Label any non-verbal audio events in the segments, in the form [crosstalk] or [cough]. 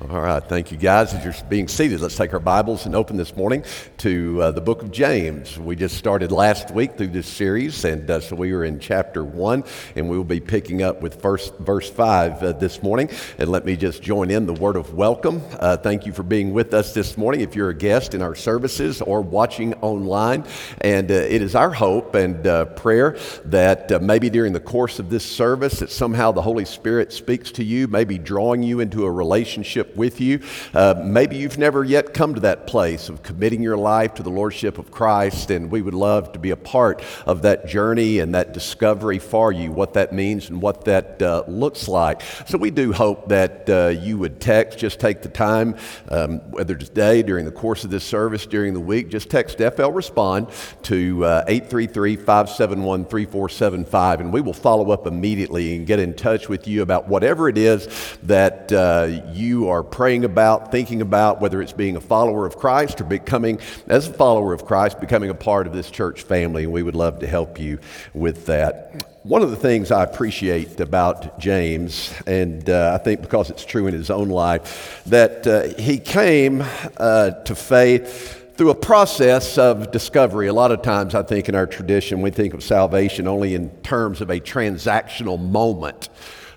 All right, thank you guys. As you're being seated, let's take our Bibles and open this morning to uh, the book of James. We just started last week through this series, and uh, so we are in chapter one, and we will be picking up with first, verse five uh, this morning. And let me just join in the word of welcome. Uh, thank you for being with us this morning. If you're a guest in our services or watching online, and uh, it is our hope and uh, prayer that maybe during the course of this service, that somehow the Holy Spirit speaks to you, maybe drawing you into a relationship with you. Uh, maybe you've never yet come to that place of committing your life to the Lordship of Christ, and we would love to be a part of that journey and that discovery for you, what that means and what that uh, looks like. So we do hope that uh, you would text, just take the time, um, whether today, during the course of this service, during the week, just text FL Respond to uh, 833 571 3475, and we will follow up immediately and get in touch with you about whatever it is that uh, you are are praying about, thinking about, whether it's being a follower of Christ or becoming, as a follower of Christ, becoming a part of this church family. And we would love to help you with that. One of the things I appreciate about James, and uh, I think because it's true in his own life, that uh, he came uh, to faith through a process of discovery. A lot of times, I think in our tradition, we think of salvation only in terms of a transactional moment.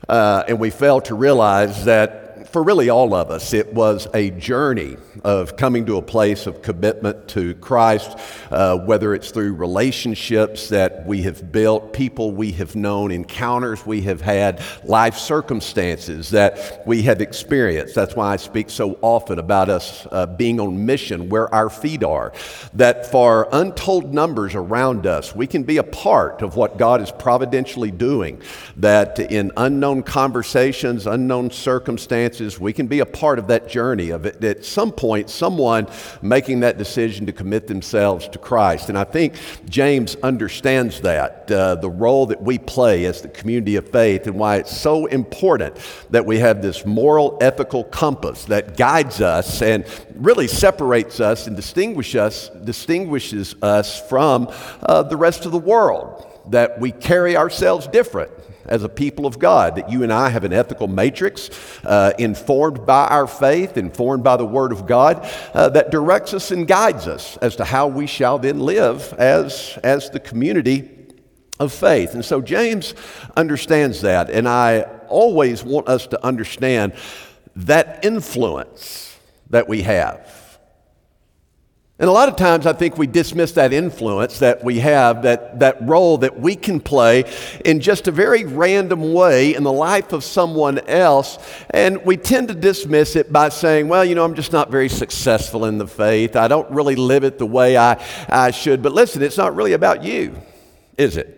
Uh, and we fail to realize that for really all of us, it was a journey of coming to a place of commitment to Christ, uh, whether it's through relationships that we have built, people we have known, encounters we have had, life circumstances that we have experienced. That's why I speak so often about us uh, being on mission where our feet are. That for untold numbers around us, we can be a part of what God is providentially doing. That in unknown conversations, unknown circumstances, we can be a part of that journey of it. At some point, someone making that decision to commit themselves to Christ. And I think James understands that, uh, the role that we play as the community of faith, and why it's so important that we have this moral, ethical compass that guides us and really separates us and distinguish us, distinguishes us from uh, the rest of the world. That we carry ourselves different as a people of God, that you and I have an ethical matrix uh, informed by our faith, informed by the Word of God, uh, that directs us and guides us as to how we shall then live as, as the community of faith. And so James understands that, and I always want us to understand that influence that we have and a lot of times I think we dismiss that influence that we have, that, that role that we can play in just a very random way in the life of someone else. And we tend to dismiss it by saying, well, you know, I'm just not very successful in the faith. I don't really live it the way I, I should. But listen, it's not really about you, is it?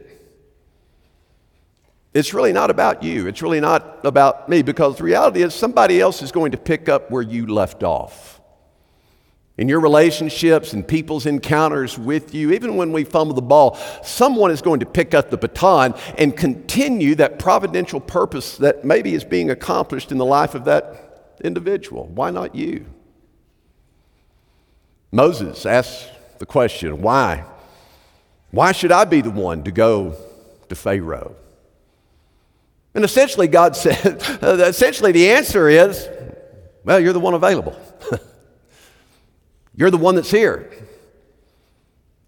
It's really not about you. It's really not about me because the reality is somebody else is going to pick up where you left off in your relationships and people's encounters with you, even when we fumble the ball, someone is going to pick up the baton and continue that providential purpose that maybe is being accomplished in the life of that individual. Why not you? Moses asked the question, why? Why should I be the one to go to Pharaoh? And essentially, God [laughs] said, essentially, the answer is, well, you're the one available. [laughs] You're the one that's here.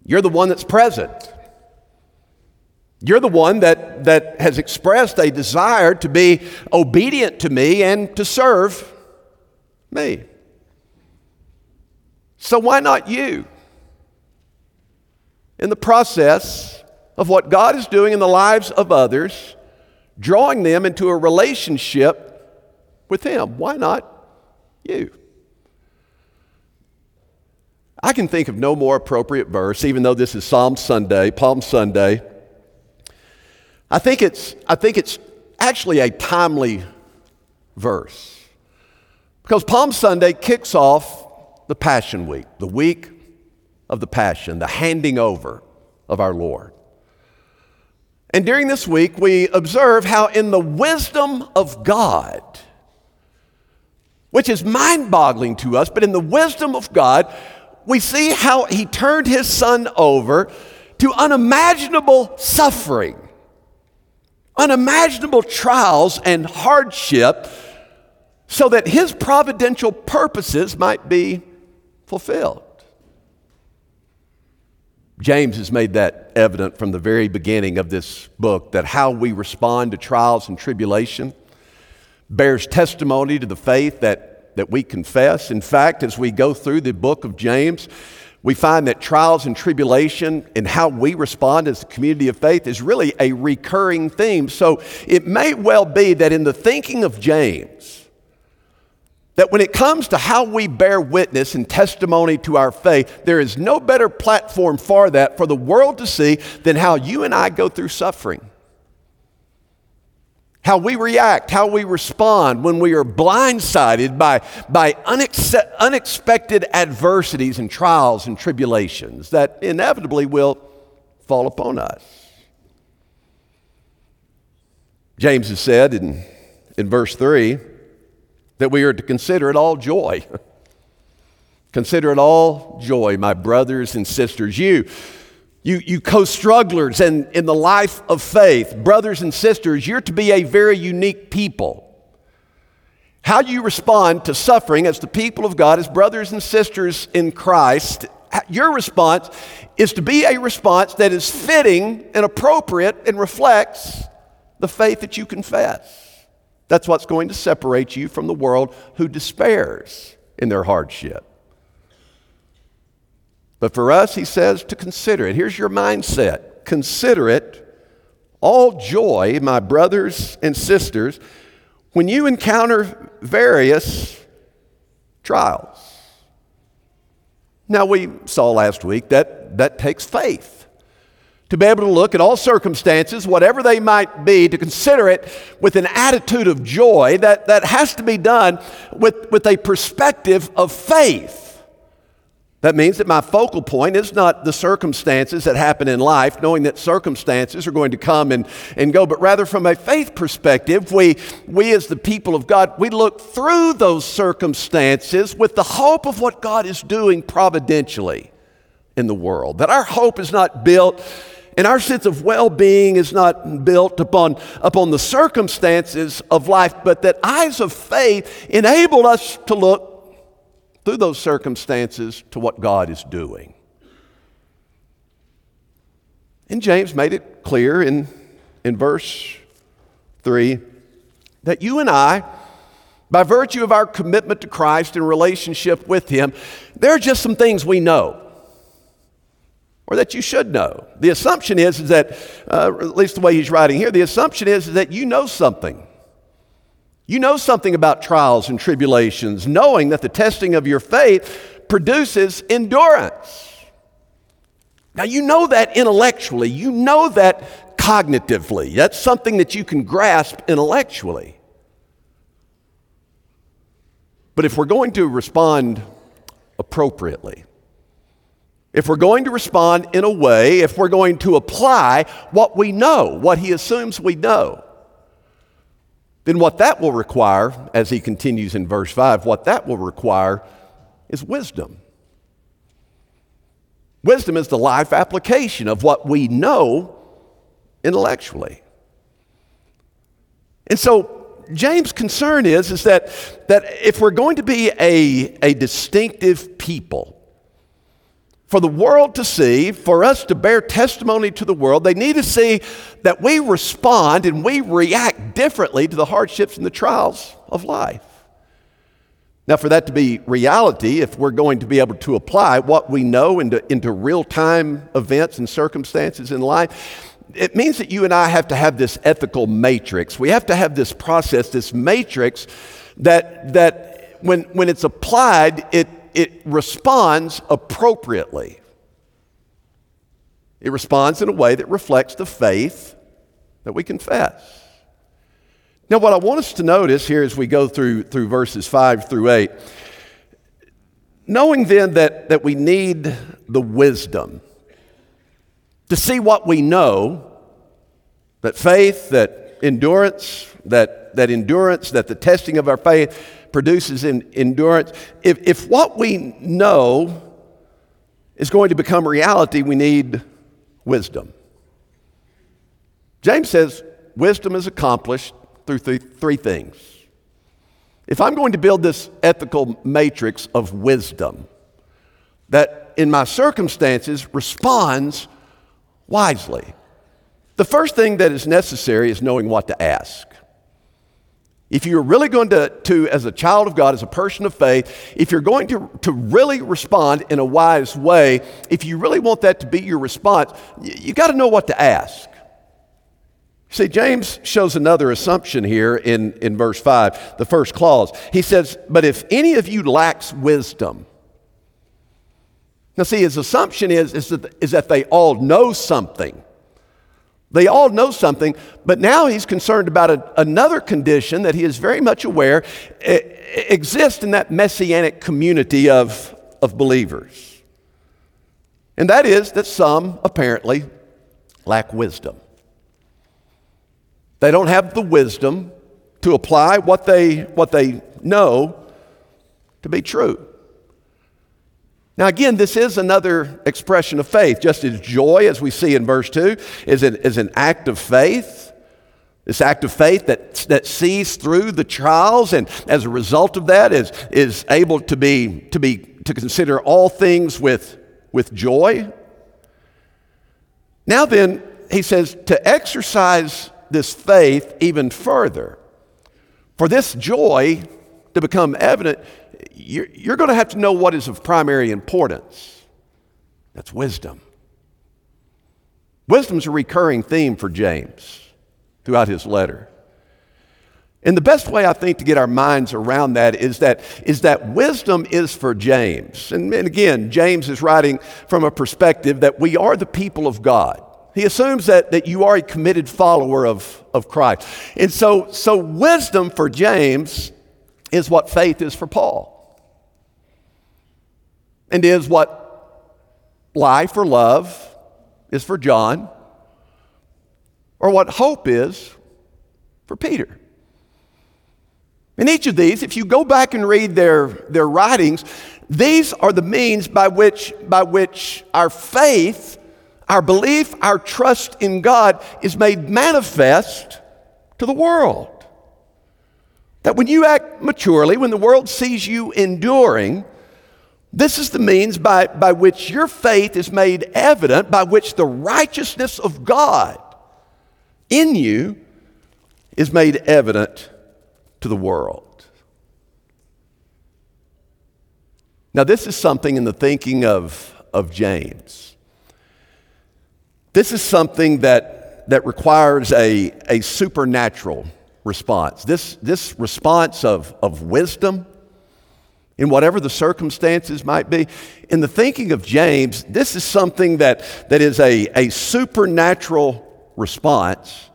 You're the one that's present. You're the one that, that has expressed a desire to be obedient to me and to serve me. So, why not you? In the process of what God is doing in the lives of others, drawing them into a relationship with Him, why not you? I can think of no more appropriate verse, even though this is Psalm Sunday, Palm Sunday. I think it's, I think it's actually a timely verse. Because Palm Sunday kicks off the Passion Week, the week of the Passion, the handing over of our Lord. And during this week, we observe how, in the wisdom of God, which is mind boggling to us, but in the wisdom of God, we see how he turned his son over to unimaginable suffering, unimaginable trials and hardship so that his providential purposes might be fulfilled. James has made that evident from the very beginning of this book that how we respond to trials and tribulation bears testimony to the faith that, that we confess. In fact, as we go through the book of James, we find that trials and tribulation and how we respond as a community of faith is really a recurring theme. So it may well be that in the thinking of James, that when it comes to how we bear witness and testimony to our faith, there is no better platform for that for the world to see than how you and I go through suffering. How we react, how we respond when we are blindsided by, by unex- unexpected adversities and trials and tribulations that inevitably will fall upon us. James has said in, in verse 3 that we are to consider it all joy. [laughs] consider it all joy, my brothers and sisters. You, you, you co strugglers in, in the life of faith, brothers and sisters, you're to be a very unique people. How you respond to suffering as the people of God, as brothers and sisters in Christ, your response is to be a response that is fitting and appropriate and reflects the faith that you confess. That's what's going to separate you from the world who despairs in their hardship. But for us, he says to consider it. Here's your mindset consider it all joy, my brothers and sisters, when you encounter various trials. Now, we saw last week that that takes faith to be able to look at all circumstances, whatever they might be, to consider it with an attitude of joy that, that has to be done with, with a perspective of faith. That means that my focal point is not the circumstances that happen in life, knowing that circumstances are going to come and, and go, but rather from a faith perspective, we, we as the people of God, we look through those circumstances with the hope of what God is doing providentially in the world. That our hope is not built and our sense of well being is not built upon, upon the circumstances of life, but that eyes of faith enable us to look through those circumstances to what God is doing. And James made it clear in, in verse 3 that you and I, by virtue of our commitment to Christ and relationship with Him, there are just some things we know or that you should know. The assumption is, is that, uh, at least the way he's writing here, the assumption is, is that you know something. You know something about trials and tribulations, knowing that the testing of your faith produces endurance. Now, you know that intellectually, you know that cognitively. That's something that you can grasp intellectually. But if we're going to respond appropriately, if we're going to respond in a way, if we're going to apply what we know, what he assumes we know, then what that will require, as he continues in verse 5, what that will require is wisdom. Wisdom is the life application of what we know intellectually. And so James' concern is, is that, that if we're going to be a, a distinctive people, for the world to see, for us to bear testimony to the world, they need to see that we respond and we react differently to the hardships and the trials of life. Now, for that to be reality, if we're going to be able to apply what we know into, into real time events and circumstances in life, it means that you and I have to have this ethical matrix. We have to have this process, this matrix that, that when, when it's applied, it, it responds appropriately. It responds in a way that reflects the faith that we confess. Now, what I want us to notice here as we go through, through verses 5 through 8, knowing then that, that we need the wisdom to see what we know, that faith, that endurance, that, that endurance, that the testing of our faith produces in endurance. If, if what we know is going to become reality, we need wisdom. James says wisdom is accomplished through th- three things. if I'm going to build this ethical matrix of wisdom that in my circumstances responds wisely, the first thing that is necessary is knowing what to ask. If you're really going to, to, as a child of God, as a person of faith, if you're going to, to really respond in a wise way, if you really want that to be your response, you, you got to know what to ask. See, James shows another assumption here in, in verse 5, the first clause. He says, But if any of you lacks wisdom, now see, his assumption is, is, that, is that they all know something. They all know something, but now he's concerned about a, another condition that he is very much aware exists in that messianic community of, of believers. And that is that some apparently lack wisdom. They don't have the wisdom to apply what they, what they know to be true. Now, again, this is another expression of faith. Just as joy, as we see in verse 2, is an, is an act of faith. This act of faith that, that sees through the trials and as a result of that is, is able to be, to be to consider all things with, with joy. Now then, he says to exercise this faith even further. For this joy to become evident, you're, you're going to have to know what is of primary importance. That's wisdom. Wisdom's a recurring theme for James throughout his letter. And the best way I think to get our minds around that is that, is that wisdom is for James. And, and again, James is writing from a perspective that we are the people of God. He assumes that, that you are a committed follower of, of Christ. And so, so, wisdom for James is what faith is for Paul, and is what life or love is for John, or what hope is for Peter. In each of these, if you go back and read their, their writings, these are the means by which, by which our faith our belief, our trust in God is made manifest to the world. That when you act maturely, when the world sees you enduring, this is the means by, by which your faith is made evident, by which the righteousness of God in you is made evident to the world. Now, this is something in the thinking of, of James. This is something that, that requires a, a supernatural response. This, this response of, of wisdom in whatever the circumstances might be. In the thinking of James, this is something that, that is a, a supernatural response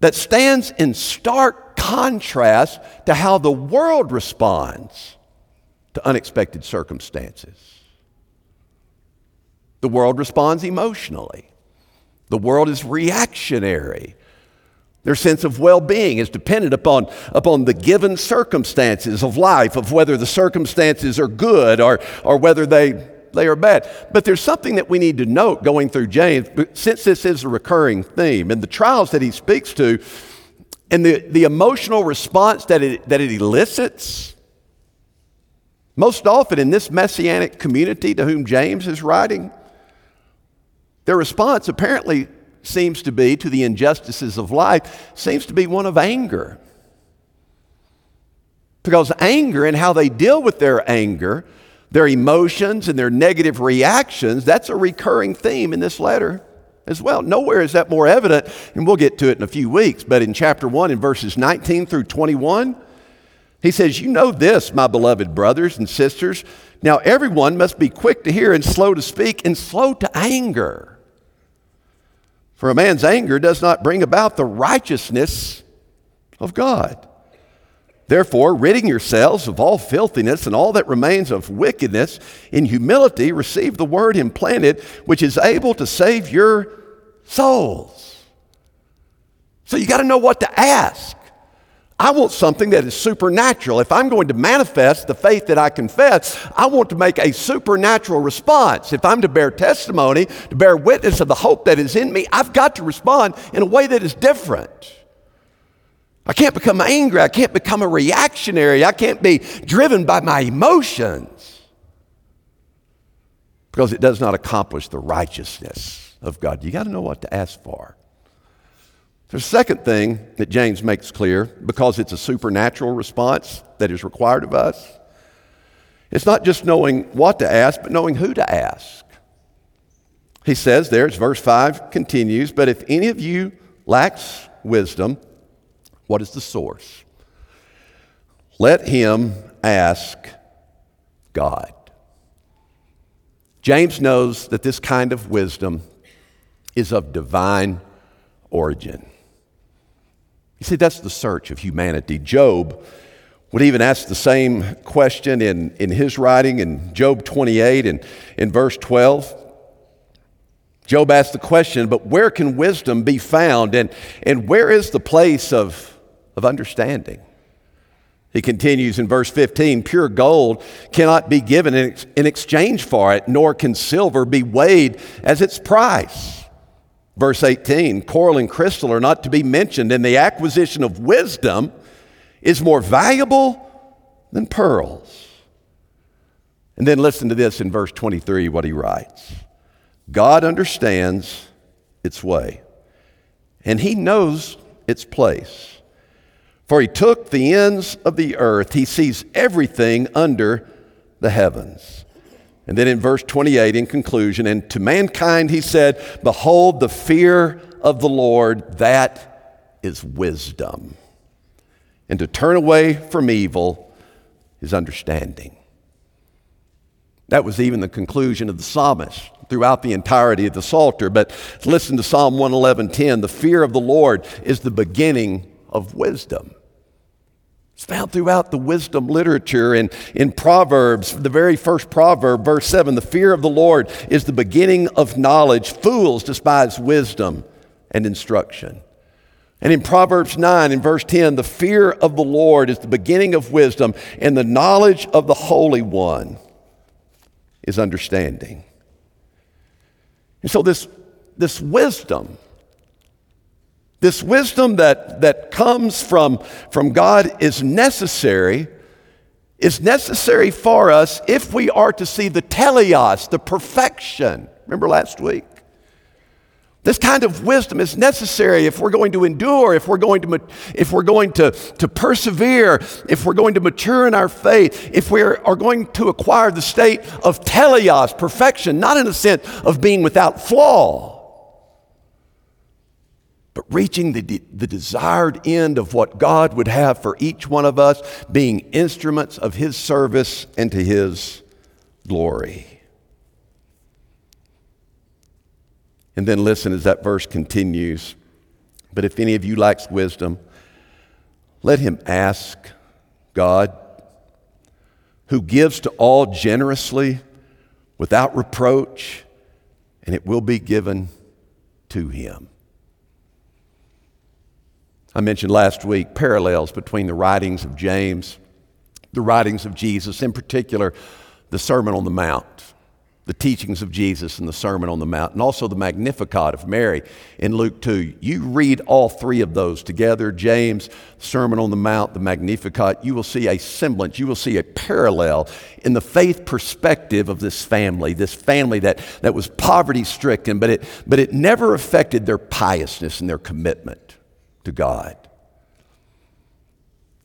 that stands in stark contrast to how the world responds to unexpected circumstances. The world responds emotionally. The world is reactionary. Their sense of well being is dependent upon, upon the given circumstances of life, of whether the circumstances are good or, or whether they, they are bad. But there's something that we need to note going through James, since this is a recurring theme, and the trials that he speaks to, and the, the emotional response that it, that it elicits, most often in this messianic community to whom James is writing, their response apparently seems to be to the injustices of life, seems to be one of anger. Because anger and how they deal with their anger, their emotions and their negative reactions, that's a recurring theme in this letter as well. Nowhere is that more evident, and we'll get to it in a few weeks. But in chapter 1, in verses 19 through 21, he says, You know this, my beloved brothers and sisters. Now, everyone must be quick to hear and slow to speak and slow to anger. For a man's anger does not bring about the righteousness of God. Therefore, ridding yourselves of all filthiness and all that remains of wickedness, in humility receive the word implanted, which is able to save your souls. So you got to know what to ask. I want something that is supernatural. If I'm going to manifest the faith that I confess, I want to make a supernatural response. If I'm to bear testimony, to bear witness of the hope that is in me, I've got to respond in a way that is different. I can't become angry. I can't become a reactionary. I can't be driven by my emotions because it does not accomplish the righteousness of God. You got to know what to ask for. The second thing that James makes clear, because it's a supernatural response that is required of us, it's not just knowing what to ask, but knowing who to ask. He says there, it's verse 5 continues, but if any of you lacks wisdom, what is the source? Let him ask God. James knows that this kind of wisdom is of divine origin. You see, that's the search of humanity. Job would even ask the same question in, in his writing in Job 28 and in verse 12. Job asked the question, but where can wisdom be found and, and where is the place of, of understanding? He continues in verse 15 pure gold cannot be given in, in exchange for it, nor can silver be weighed as its price. Verse 18 coral and crystal are not to be mentioned, and the acquisition of wisdom is more valuable than pearls. And then listen to this in verse 23 what he writes God understands its way, and he knows its place. For he took the ends of the earth, he sees everything under the heavens. And then in verse 28, in conclusion, and to mankind he said, Behold, the fear of the Lord, that is wisdom and to turn away from evil is understanding. That was even the conclusion of the psalmist throughout the entirety of the Psalter. But listen to Psalm 111:10. The fear of the Lord is the beginning of wisdom. It's found throughout the wisdom literature and in Proverbs, the very first proverb, verse 7 the fear of the Lord is the beginning of knowledge. Fools despise wisdom and instruction. And in Proverbs 9, in verse 10, the fear of the Lord is the beginning of wisdom, and the knowledge of the Holy One is understanding. And so, this, this wisdom, this wisdom that, that comes from, from God is necessary, is necessary for us if we are to see the teleos, the perfection. Remember last week? This kind of wisdom is necessary if we're going to endure, if we're going to, if we're going to, to persevere, if we're going to mature in our faith, if we are, are going to acquire the state of teleos, perfection, not in the sense of being without flaw, but reaching the, the desired end of what God would have for each one of us, being instruments of His service and to His glory. And then listen as that verse continues. But if any of you lacks wisdom, let him ask God, who gives to all generously without reproach, and it will be given to him. I mentioned last week parallels between the writings of James, the writings of Jesus, in particular, the Sermon on the Mount the teachings of Jesus in the Sermon on the Mount, and also the Magnificat of Mary in Luke 2. You read all three of those together James, Sermon on the Mount, the Magnificat. You will see a semblance, you will see a parallel in the faith perspective of this family, this family that, that was poverty stricken, but it, but it never affected their piousness and their commitment to God.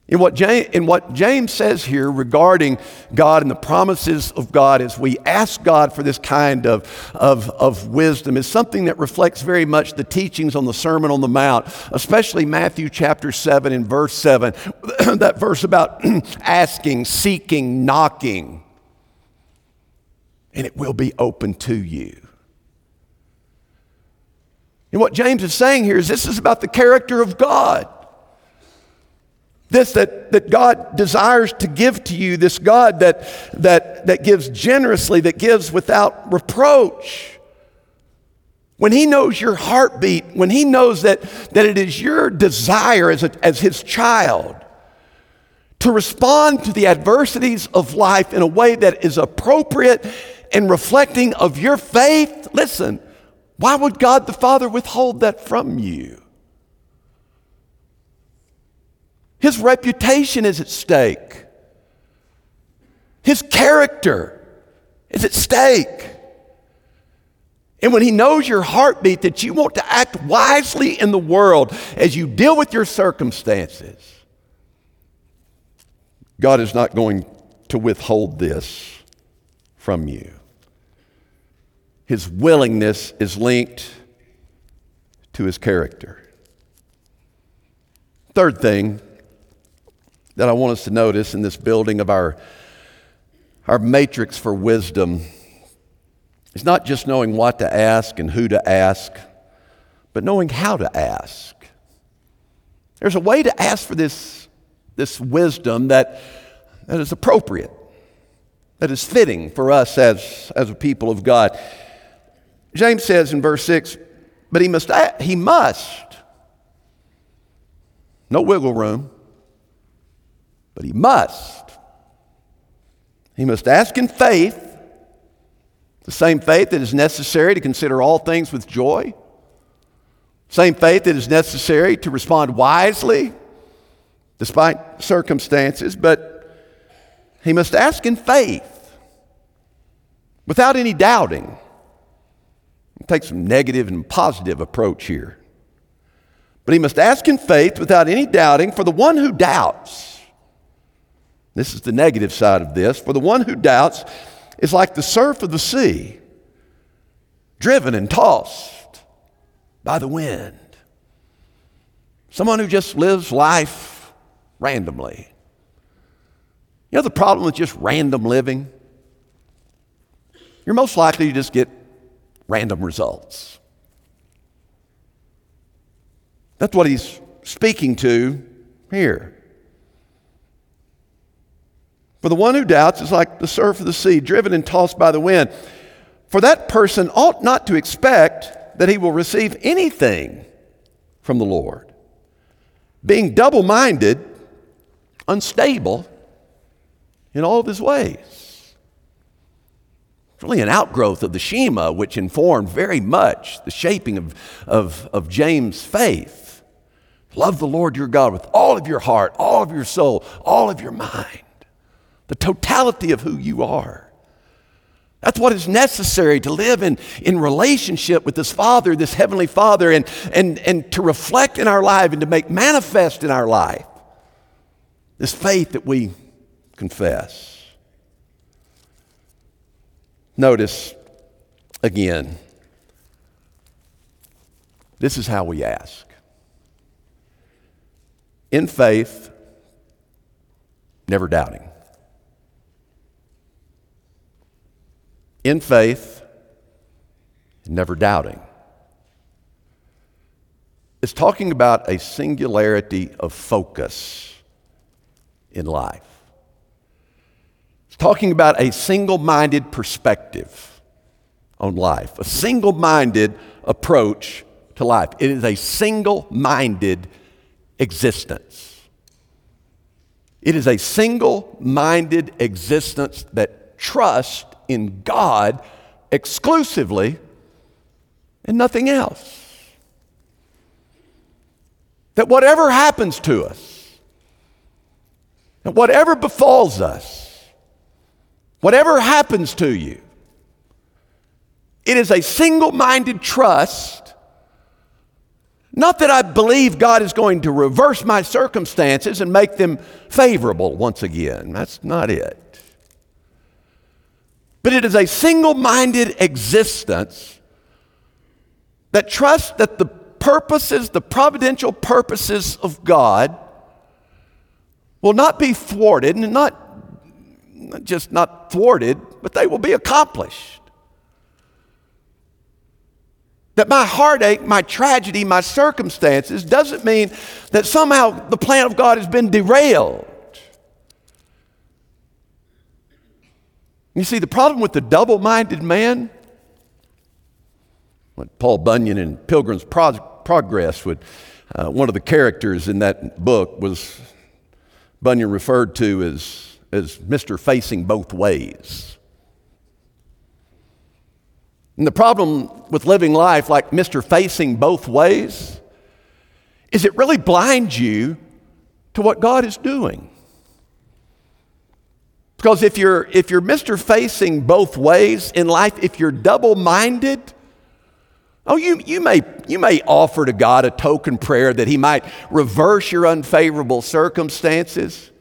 In what, James, in what James says here regarding God and the promises of God as we ask God for this kind of, of, of wisdom is something that reflects very much the teachings on the Sermon on the Mount, especially Matthew chapter 7 and verse 7, [clears throat] that verse about [clears throat] asking, seeking, knocking, and it will be open to you. And what James is saying here is this is about the character of God. This that, that God desires to give to you, this God that, that, that gives generously, that gives without reproach. When He knows your heartbeat, when He knows that, that it is your desire as, a, as His child to respond to the adversities of life in a way that is appropriate and reflecting of your faith, listen, why would God the Father withhold that from you? His reputation is at stake. His character is at stake. And when he knows your heartbeat that you want to act wisely in the world as you deal with your circumstances, God is not going to withhold this from you. His willingness is linked to his character. Third thing that I want us to notice in this building of our, our matrix for wisdom is not just knowing what to ask and who to ask, but knowing how to ask. There's a way to ask for this, this wisdom that, that is appropriate, that is fitting for us as, as a people of God. James says in verse 6, but he must, he must, no wiggle room, but he must. He must ask in faith the same faith that is necessary to consider all things with joy. Same faith that is necessary to respond wisely despite circumstances, but he must ask in faith without any doubting. Take some negative and positive approach here. But he must ask in faith without any doubting, for the one who doubts, this is the negative side of this, for the one who doubts is like the surf of the sea, driven and tossed by the wind. Someone who just lives life randomly. You know the problem with just random living? You're most likely to just get random results. That's what he's speaking to here. For the one who doubts is like the surf of the sea, driven and tossed by the wind. For that person ought not to expect that he will receive anything from the Lord. Being double minded, unstable in all of his ways. Really an outgrowth of the Shema, which informed very much the shaping of, of, of James' faith. Love the Lord your God with all of your heart, all of your soul, all of your mind the totality of who you are. That's what is necessary to live in, in relationship with this Father, this Heavenly Father, and, and, and to reflect in our life and to make manifest in our life this faith that we confess. Notice again, this is how we ask. In faith, never doubting. in faith, never doubting. It's talking about a singularity of focus in life. Talking about a single minded perspective on life, a single minded approach to life. It is a single minded existence. It is a single minded existence that trusts in God exclusively and nothing else. That whatever happens to us, that whatever befalls us, whatever happens to you, it is a single minded trust. Not that I believe God is going to reverse my circumstances and make them favorable once again. That's not it. But it is a single minded existence that trusts that the purposes, the providential purposes of God, will not be thwarted and not, not just not thwarted, but they will be accomplished. That my heartache, my tragedy, my circumstances doesn't mean that somehow the plan of God has been derailed. You see, the problem with the double minded man, what Paul Bunyan in Pilgrim's Progress would, uh, one of the characters in that book was Bunyan referred to as, as Mr. Facing Both Ways. And the problem with living life like Mr. Facing Both Ways is it really blinds you to what God is doing. Because if you're, if you're Mr. Facing both ways in life, if you're double minded, oh, you, you, may, you may offer to God a token prayer that He might reverse your unfavorable circumstances.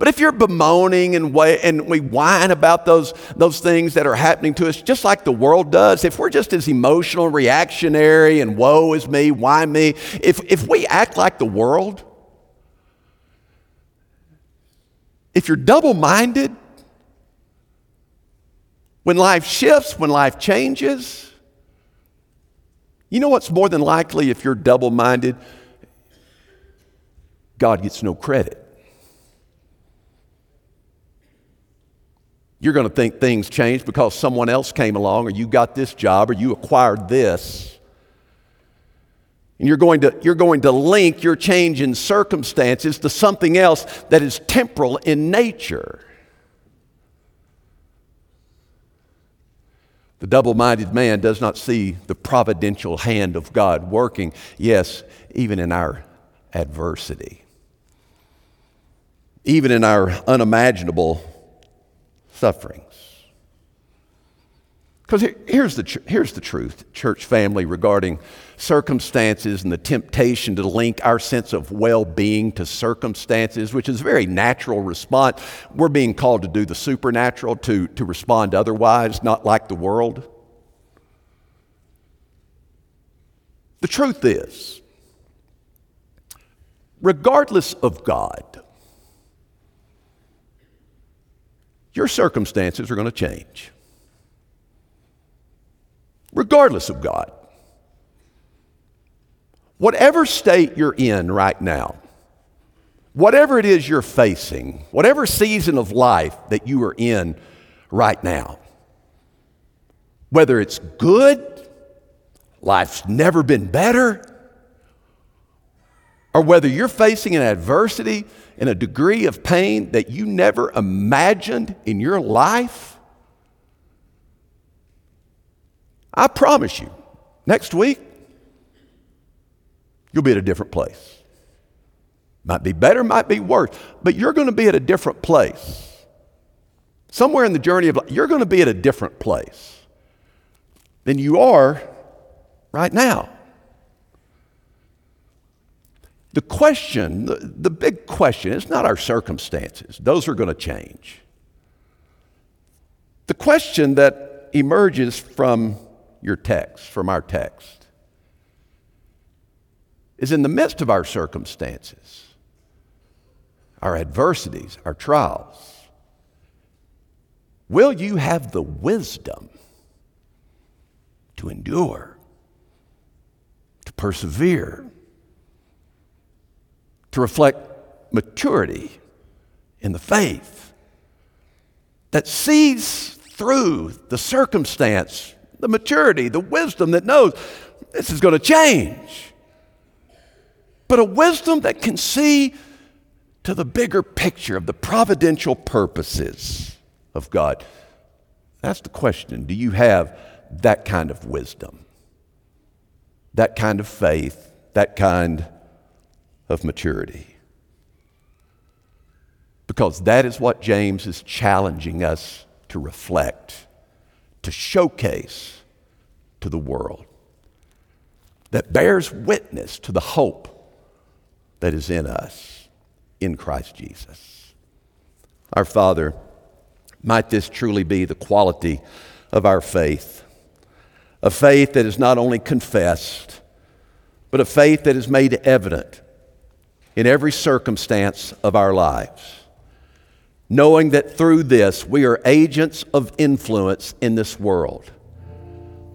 But if you're bemoaning and, and we whine about those, those things that are happening to us, just like the world does, if we're just as emotional, reactionary, and woe is me, why me, if, if we act like the world, if you're double minded, when life shifts, when life changes, you know what's more than likely if you're double minded? God gets no credit. You're going to think things changed because someone else came along, or you got this job, or you acquired this. And you're going, to, you're going to link your change in circumstances to something else that is temporal in nature. The double minded man does not see the providential hand of God working, yes, even in our adversity, even in our unimaginable sufferings. Because here's the, here's the truth, church family, regarding circumstances and the temptation to link our sense of well being to circumstances, which is a very natural response. We're being called to do the supernatural, to, to respond otherwise, not like the world. The truth is, regardless of God, your circumstances are going to change. Regardless of God. Whatever state you're in right now, whatever it is you're facing, whatever season of life that you are in right now, whether it's good, life's never been better, or whether you're facing an adversity and a degree of pain that you never imagined in your life, I promise you, next week, you'll be at a different place. Might be better, might be worse, but you're going to be at a different place. Somewhere in the journey of life, you're going to be at a different place than you are right now. The question, the, the big question, is not our circumstances, those are going to change. The question that emerges from your text, from our text, is in the midst of our circumstances, our adversities, our trials, will you have the wisdom to endure, to persevere? To reflect maturity in the faith that sees through the circumstance, the maturity, the wisdom that knows this is going to change. But a wisdom that can see to the bigger picture of the providential purposes of God. That's the question. Do you have that kind of wisdom? That kind of faith? That kind of maturity. Because that is what James is challenging us to reflect, to showcase to the world, that bears witness to the hope that is in us in Christ Jesus. Our Father, might this truly be the quality of our faith, a faith that is not only confessed, but a faith that is made evident in every circumstance of our lives, knowing that through this we are agents of influence in this world.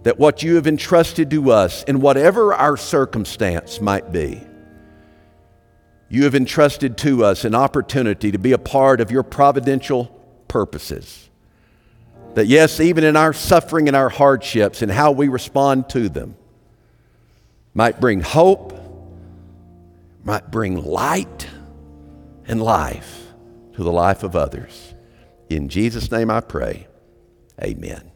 That what you have entrusted to us, in whatever our circumstance might be, you have entrusted to us an opportunity to be a part of your providential purposes. That, yes, even in our suffering and our hardships and how we respond to them, might bring hope might bring light and life to the life of others. In Jesus' name I pray. Amen.